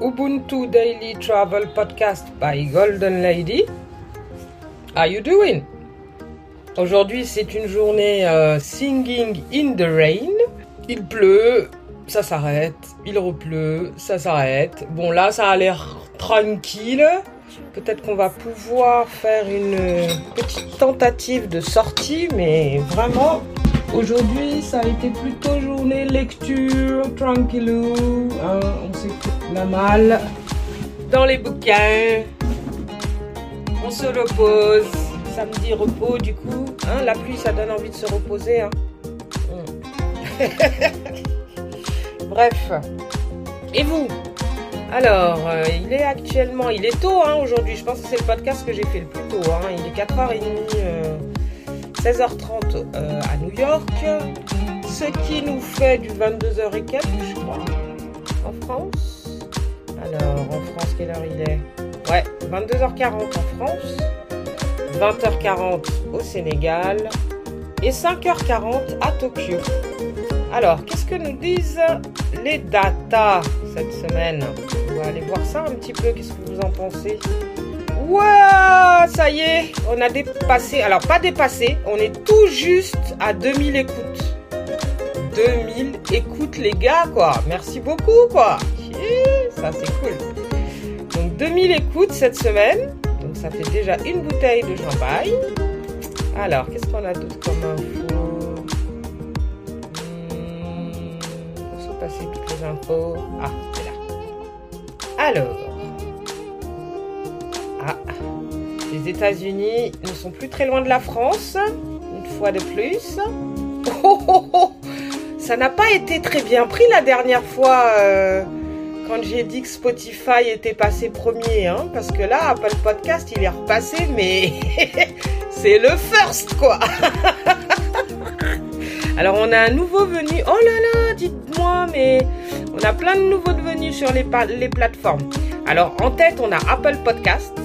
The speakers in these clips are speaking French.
Ubuntu Daily Travel Podcast by Golden Lady. How you doing? Aujourd'hui, c'est une journée euh, singing in the rain. Il pleut, ça s'arrête. Il repleut, ça s'arrête. Bon, là, ça a l'air tranquille. Peut-être qu'on va pouvoir faire une petite tentative de sortie, mais vraiment, aujourd'hui, ça a été plutôt journée lecture, tranquillou. Hein, on s'écoute la malle dans les bouquins. On se repose. Samedi repos, du coup. Hein, la pluie, ça donne envie de se reposer. Hein. Mm. Bref. Et vous? Alors, euh, il est actuellement, il est tôt aujourd'hui, je pense que c'est le podcast que j'ai fait le plus tôt. Il est 4h30, euh, 16h30 euh, à New York, ce qui nous fait du 22h et quelques, je crois, en France. Alors, en France, quelle heure il est? Ouais, 22h40 en France, 20h40 au Sénégal et 5h40 à Tokyo. Alors, qu'est-ce que nous disent les datas cette semaine? On va aller voir ça un petit peu. Qu'est-ce que vous en pensez? Waouh Ça y est, on a dépassé. Alors, pas dépassé, on est tout juste à 2000 écoutes. 2000 écoutes, les gars, quoi. Merci beaucoup, quoi. Ça, c'est cool. Donc, 2000 écoutes cette semaine. Donc, ça fait déjà une bouteille de champagne. Alors, qu'est-ce qu'on a d'autre comme info? Passer toutes les infos. Ah, c'est là. Alors. Les États-Unis ne sont plus très loin de la France. Une fois de plus. Oh, oh, oh. Ça n'a pas été très bien pris la dernière fois. Euh, quand j'ai dit que Spotify était passé premier, hein, parce que là, Apple Podcast, il est repassé, mais c'est le first, quoi. Alors, on a un nouveau venu. Oh là là, dites-moi, mais on a plein de nouveaux venus sur les, les plateformes. Alors, en tête, on a Apple Podcast,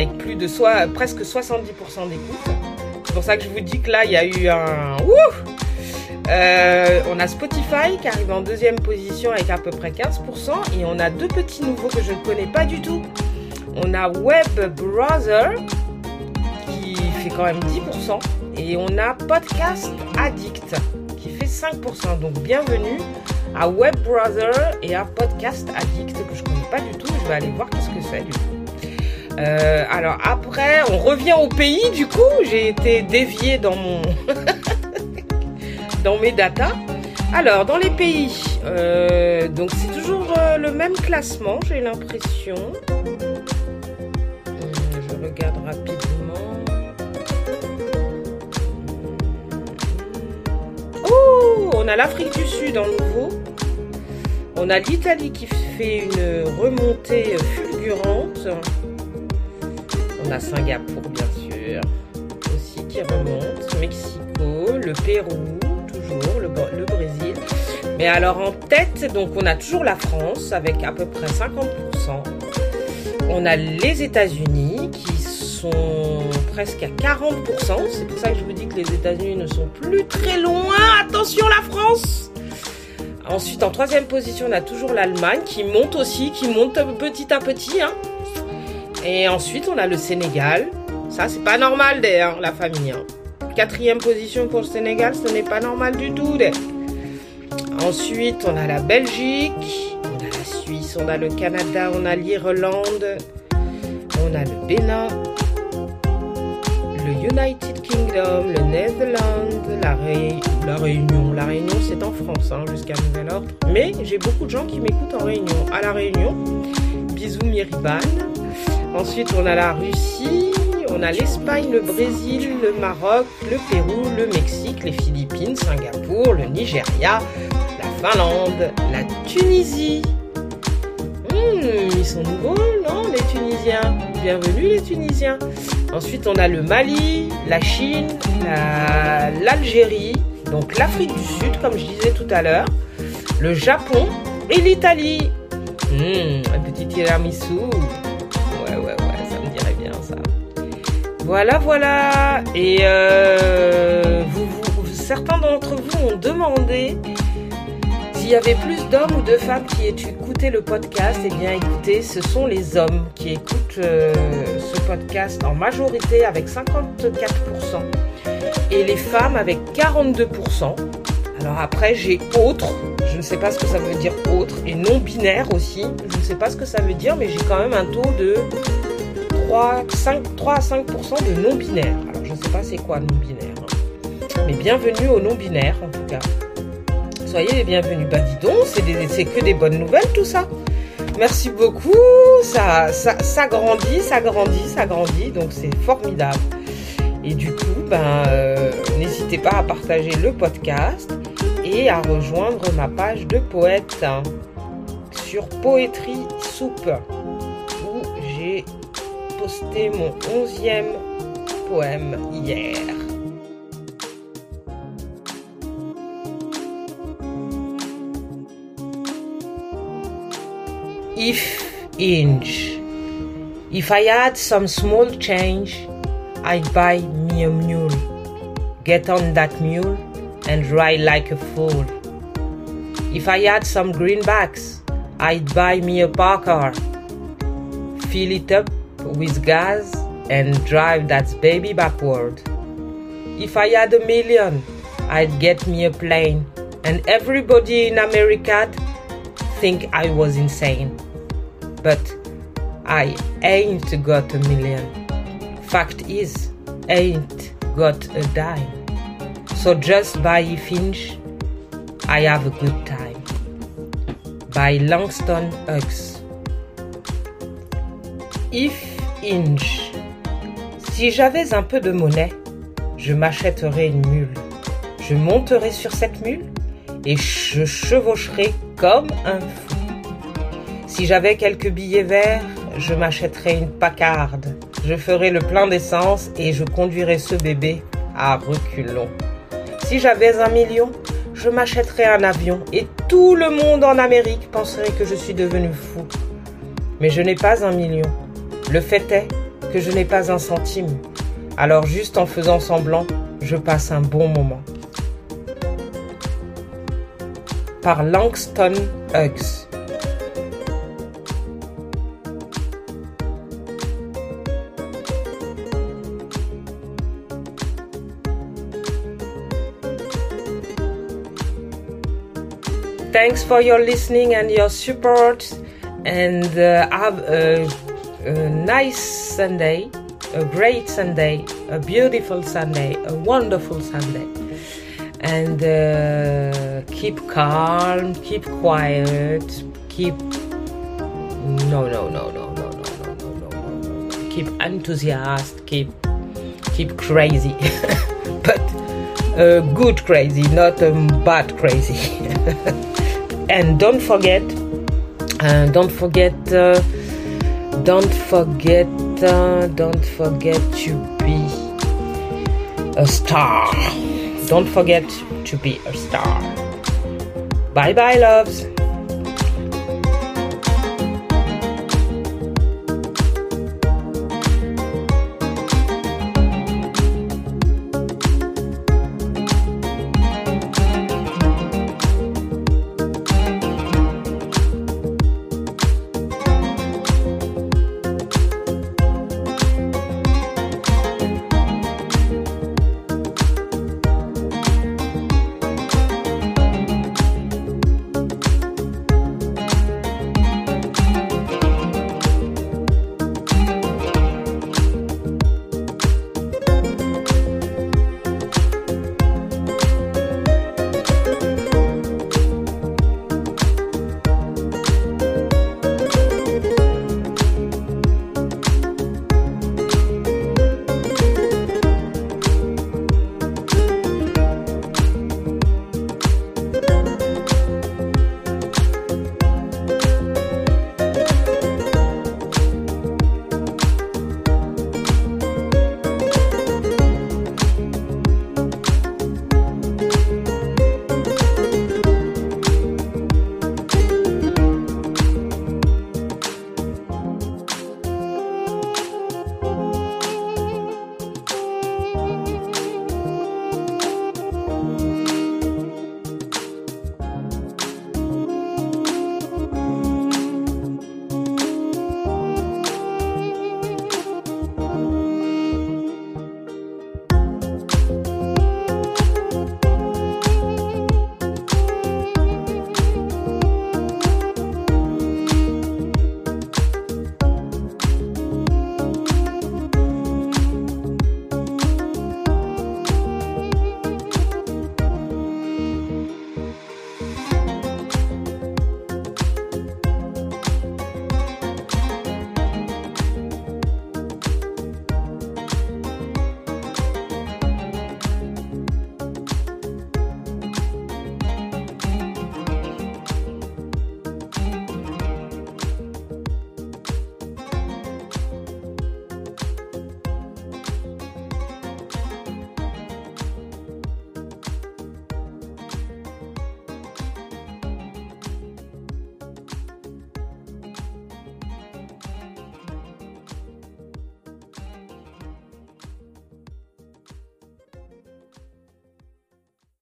avec plus de soit, presque 70% d'écoute. C'est pour ça que je vous dis que là, il y a eu un... Euh, on a Spotify qui arrive en deuxième position avec à peu près 15%. Et on a deux petits nouveaux que je ne connais pas du tout. On a Web Browser qui fait quand même 10%. Et on a Podcast Addict qui fait 5%. Donc bienvenue à Web Browser et à Podcast Addict que je ne connais pas du tout. Je vais aller voir qu'est-ce que c'est du coup. Euh, alors après, on revient au pays du coup. J'ai été dévié dans mon dans mes datas. Alors dans les pays, euh, donc c'est toujours euh, le même classement, j'ai l'impression. je regarde rapidement. on a l'Afrique du Sud en nouveau. On a l'Italie qui fait une remontée fulgurante. On Singapour, bien sûr, aussi qui remonte. Mexico, le Pérou, toujours, le, le Brésil. Mais alors en tête, donc on a toujours la France avec à peu près 50%. On a les États-Unis qui sont presque à 40%. C'est pour ça que je vous dis que les États-Unis ne sont plus très loin. Attention la France Ensuite, en troisième position, on a toujours l'Allemagne qui monte aussi, qui monte petit à petit. Hein. Et ensuite, on a le Sénégal. Ça, c'est pas normal d'ailleurs, la famille. Hein. Quatrième position pour le Sénégal, ce n'est pas normal du tout. Ensuite, on a la Belgique, on a la Suisse, on a le Canada, on a l'Irlande, on a le Bénin, le United Kingdom, le Netherlands, la, la Réunion. La Réunion, c'est en France, hein, jusqu'à nouvel ordre. Mais j'ai beaucoup de gens qui m'écoutent en Réunion. À la Réunion, bisous Miriban. Ensuite, on a la Russie, on a l'Espagne, le Brésil, le Maroc, le Pérou, le Mexique, les Philippines, Singapour, le Nigeria, la Finlande, la Tunisie. Hmm, ils sont nouveaux, non, les Tunisiens? Bienvenue les Tunisiens. Ensuite, on a le Mali, la Chine, l'Algérie, donc l'Afrique du Sud, comme je disais tout à l'heure, le Japon et l'Italie. Hmm, un petit tiramisu. Voilà, voilà. Et euh, certains d'entre vous ont demandé S'il y avait plus d'hommes ou de femmes qui écoutaient le podcast, eh bien écoutez, ce sont les hommes qui écoutent euh, ce podcast en majorité avec 54% et les femmes avec 42%. Alors après, j'ai autre, je ne sais pas ce que ça veut dire autre, et non binaire aussi, je ne sais pas ce que ça veut dire, mais j'ai quand même un taux de 3, 5, 3 à 5% de non binaire. Alors je ne sais pas c'est quoi non binaire, hein. mais bienvenue au non binaire en tout cas. Soyez les bienvenus. Bah dis donc, c'est que des bonnes nouvelles tout ça. Merci beaucoup, ça, ça, ça grandit, ça grandit, ça grandit, donc c'est formidable. Et du coup, ben, euh, n'hésitez pas à partager le podcast et à rejoindre ma page de poète sur Poétrie Soupe posté mon onzième poème hier. If inch. If I had some small change, I'd buy me a mule. Get on that mule and ride like a fool. If I had some greenbacks, I'd buy me a parker. Fill it up with gas and drive that baby backward. If I had a million, I'd get me a plane, and everybody in America think I was insane. But I ain't got a million. Fact is, ain't got a dime. So just by Finch, I have a good time. By Langston Hughes. If Inch. Si j'avais un peu de monnaie, je m'achèterais une mule. Je monterais sur cette mule et je chevaucherais comme un fou. Si j'avais quelques billets verts, je m'achèterais une pacarde. Je ferais le plein d'essence et je conduirais ce bébé à reculons. Si j'avais un million, je m'achèterais un avion et tout le monde en Amérique penserait que je suis devenu fou. Mais je n'ai pas un million. Le fait est que je n'ai pas un centime. Alors juste en faisant semblant, je passe un bon moment. Par Langston Hughes. Thanks for your listening and your support, and uh, have a, a nice Sunday, a great Sunday, a beautiful Sunday, a wonderful Sunday. And uh, keep calm, keep quiet, keep no no no no no no no no no keep enthusiastic, keep keep crazy, but uh, good crazy, not a bad crazy. and don't forget, uh, don't forget, uh, don't forget, uh, don't forget to be a star. Don't forget to be a star. Bye bye, loves.